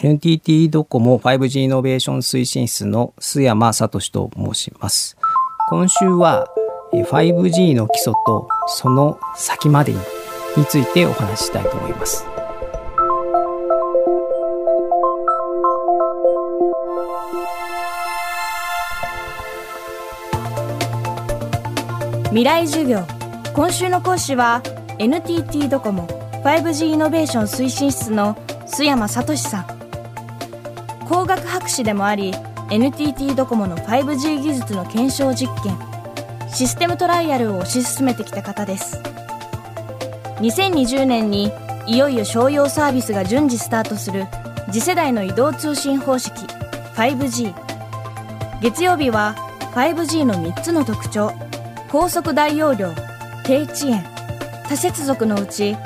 NTT ドコモ 5G イノベーション推進室の須山聡と申します。今週は 5G の基礎とその先までについてお話ししたいと思います。未来授業今週の講師は NTT ドコモ 5G イノベーション推進室の須山聡さん工学博士でもあり NTT ドコモの 5G 技術の検証実験システムトライアルを推し進めてきた方です。2020年にいよいよ商用サービスが順次スタートする次世代の移動通信方式 5G 月曜日は 5G の3つの特徴高速大容量低遅延。多接続のうち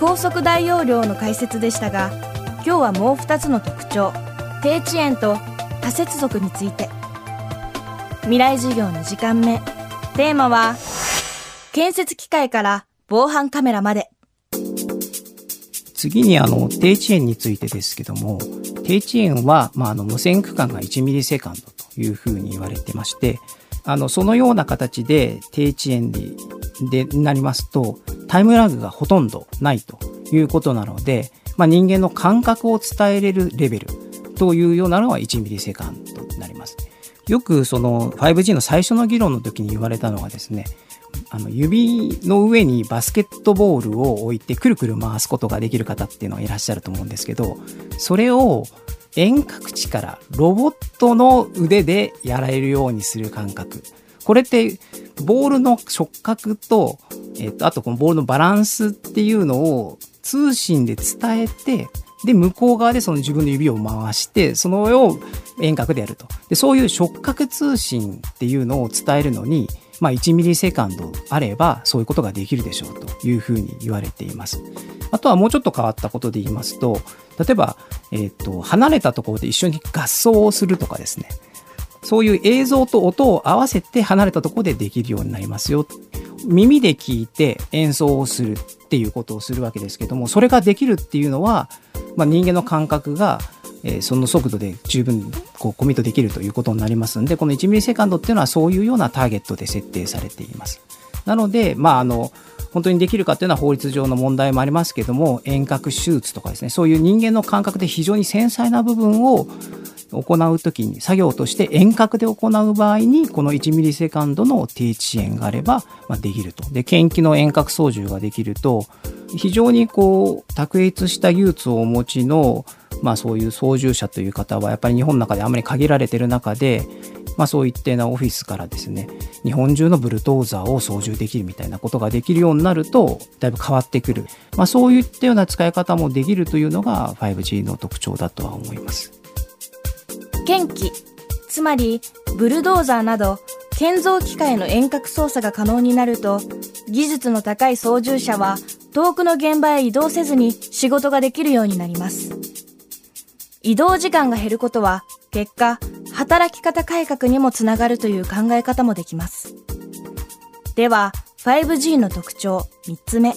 高速大容量の解説でしたが今日はもう2つの特徴。低遅延と多接続について。未来授業の時間目。テーマは建設機械から防犯カメラまで。次にあの低遅延についてですけども低遅延は、まあ、あの無線区間が1ミリセカンドというふうに言われてましてあのそのような形で低遅延ででなりますとタイムラグがほとんどないということなので、まあ、人間の感覚を伝えれるレベルというようなのは1ミリセカンドになります。よくその 5G の最初の議論の時に言われたのはですね、あの指の上にバスケットボールを置いてくるくる回すことができる方っていうのがいらっしゃると思うんですけど、それを遠隔地からロボットの腕でやられるようにする感覚。これってボールの触覚と、えっと、あとこのボールのバランスっていうのを通信で伝えてで、向こう側でその自分の指を回して、その上を遠隔でやると。で、そういう触覚通信っていうのを伝えるのに、まあ、1ミリセカンドあれば、そういうことができるでしょうというふうに言われています。あとはもうちょっと変わったことで言いますと、例えば、えっ、ー、と、離れたところで一緒に合奏をするとかですね。そういう映像と音を合わせて離れたところでできるようになりますよ。耳で聞いて演奏をするっていうことをするわけですけども、それができるっていうのは、まあ、人間の感覚が、えー、その速度で十分こうコミットできるということになりますんでこの1ミリセカンドっていうのはそういうようなターゲットで設定されています。なので、まあ、あの本当にできるかっていうのは法律上の問題もありますけども遠隔手術とかですねそういう人間の感覚で非常に繊細な部分を行うときに作業として遠隔で行う場合にこの1ミリセカンドの低遅延があれば、まあ、できると。で、検気の遠隔操縦ができると非常にこう卓越した技術をお持ちのまあそういう操縦者という方はやっぱり日本の中であまり限られてる中で、まあそういったようなオフィスからですね、日本中のブルトーザーを操縦できるみたいなことができるようになると、だいぶ変わってくる。まあそういったような使い方もできるというのが 5G の特徴だとは思います。検機つまりブルドーザーなど建造機械の遠隔操作が可能になると技術の高い操縦者は遠くの現場へ移動せずに仕事ができるようになります。移動時間が減ることは結果働き方改革にもつながるという考え方もできます。では 5G の特徴3つ目。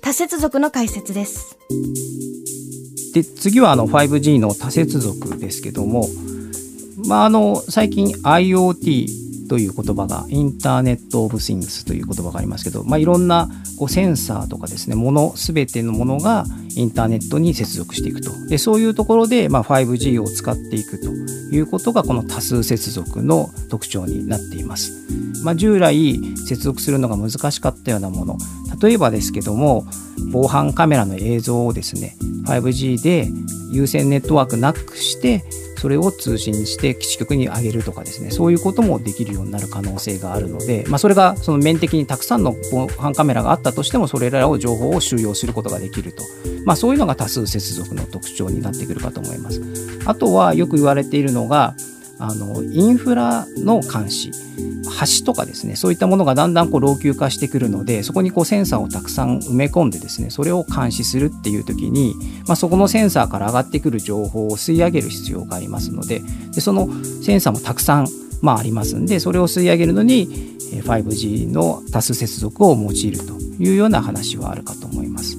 多接続の解説です。で次はあの 5G の多接続ですけども、まあ、あの最近 IoT という言葉がインターネット・オブ・シングスという言葉がありますけど、まあ、いろんなこうセンサーとかですねもの全てのものがインターネットに接続していくと。でそういうところで、まあ、5G を使っていくということがこの多数接続の特徴になっています、まあ、従来接続するのが難しかったようなもの。例えばですけども防犯カメラの映像をですね 5G で有線ネットワークなくしてそれを通信して基地局に上げるとかですねそういうこともできるようになる可能性があるので、まあ、それがその面的にたくさんの防犯カメラがあったとしてもそれらを情報を収容することができると、まあ、そういうのが多数接続の特徴になってくるかと思います。あとはよく言われているのがあのインフラの監視橋とかですねそういったものがだんだんこう老朽化してくるのでそこにこうセンサーをたくさん埋め込んでですねそれを監視するっていう時に、まあ、そこのセンサーから上がってくる情報を吸い上げる必要がありますのででそのセンサーもたくさん、まあ、ありますんでそれを吸い上げるのに 5G の多数接続を用いるというような話はあるかと思います。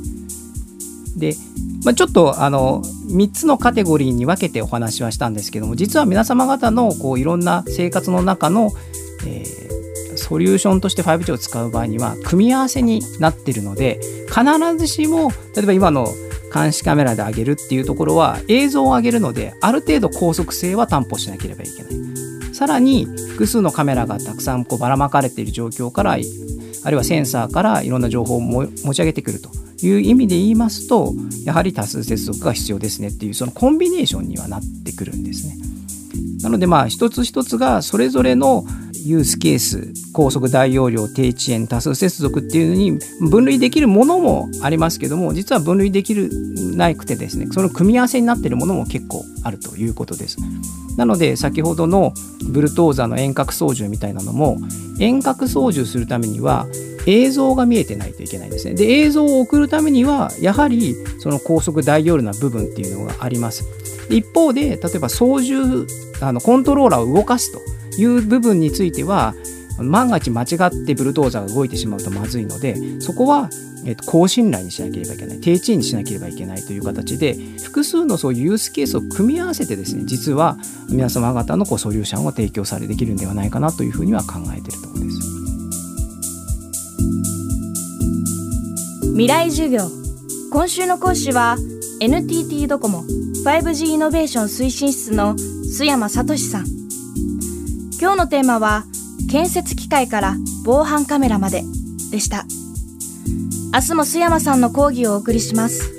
でまあ、ちょっとあの3つのカテゴリーに分けてお話はしたんですけども実は皆様方のこういろんな生活の中の、えー、ソリューションとして 5G を使う場合には組み合わせになってるので必ずしも例えば今の監視カメラで上げるっていうところは映像を上げるのである程度高速性は担保しなければいけない。さらに複数のカメラがたくさんこうばらまかれている状況からあるいはセンサーからいろんな情報を持ち上げてくると。いう意味で言いますとやはり多数接続が必要ですねっていうそのコンビネーションにはなってくるんですね。なのでまあ一つ一つがそれぞれのユースケース高速大容量低遅延多数接続っていうのに分類できるものもありますけども実は分類できるなくてですねその組み合わせになっているものも結構あるということです。なので先ほどのブルトーザの遠隔操縦みたいなのも遠隔操縦するためには映像が見えてないといけないんですね。で映像を送るためにはやはりその高速大容量な部分っていうのがあります。一方で例えば操縦あのコントローラーを動かすという部分については万が一間違ってブルドーザーが動いてしまうとまずいのでそこは、えー、と高信頼にしなければいけない低遅延にしなければいけないという形で複数のそういうユースケースを組み合わせてですね実は皆様方のこうソリューションを提供されできるんではないかなというふうには考えているところです。未来授業今週の講師は NTT ドコモ 5G イノベーション推進室の須山聡さん。今日のテーマは建設機械から防犯カメラまででした。明日も須山さんの講義をお送りします。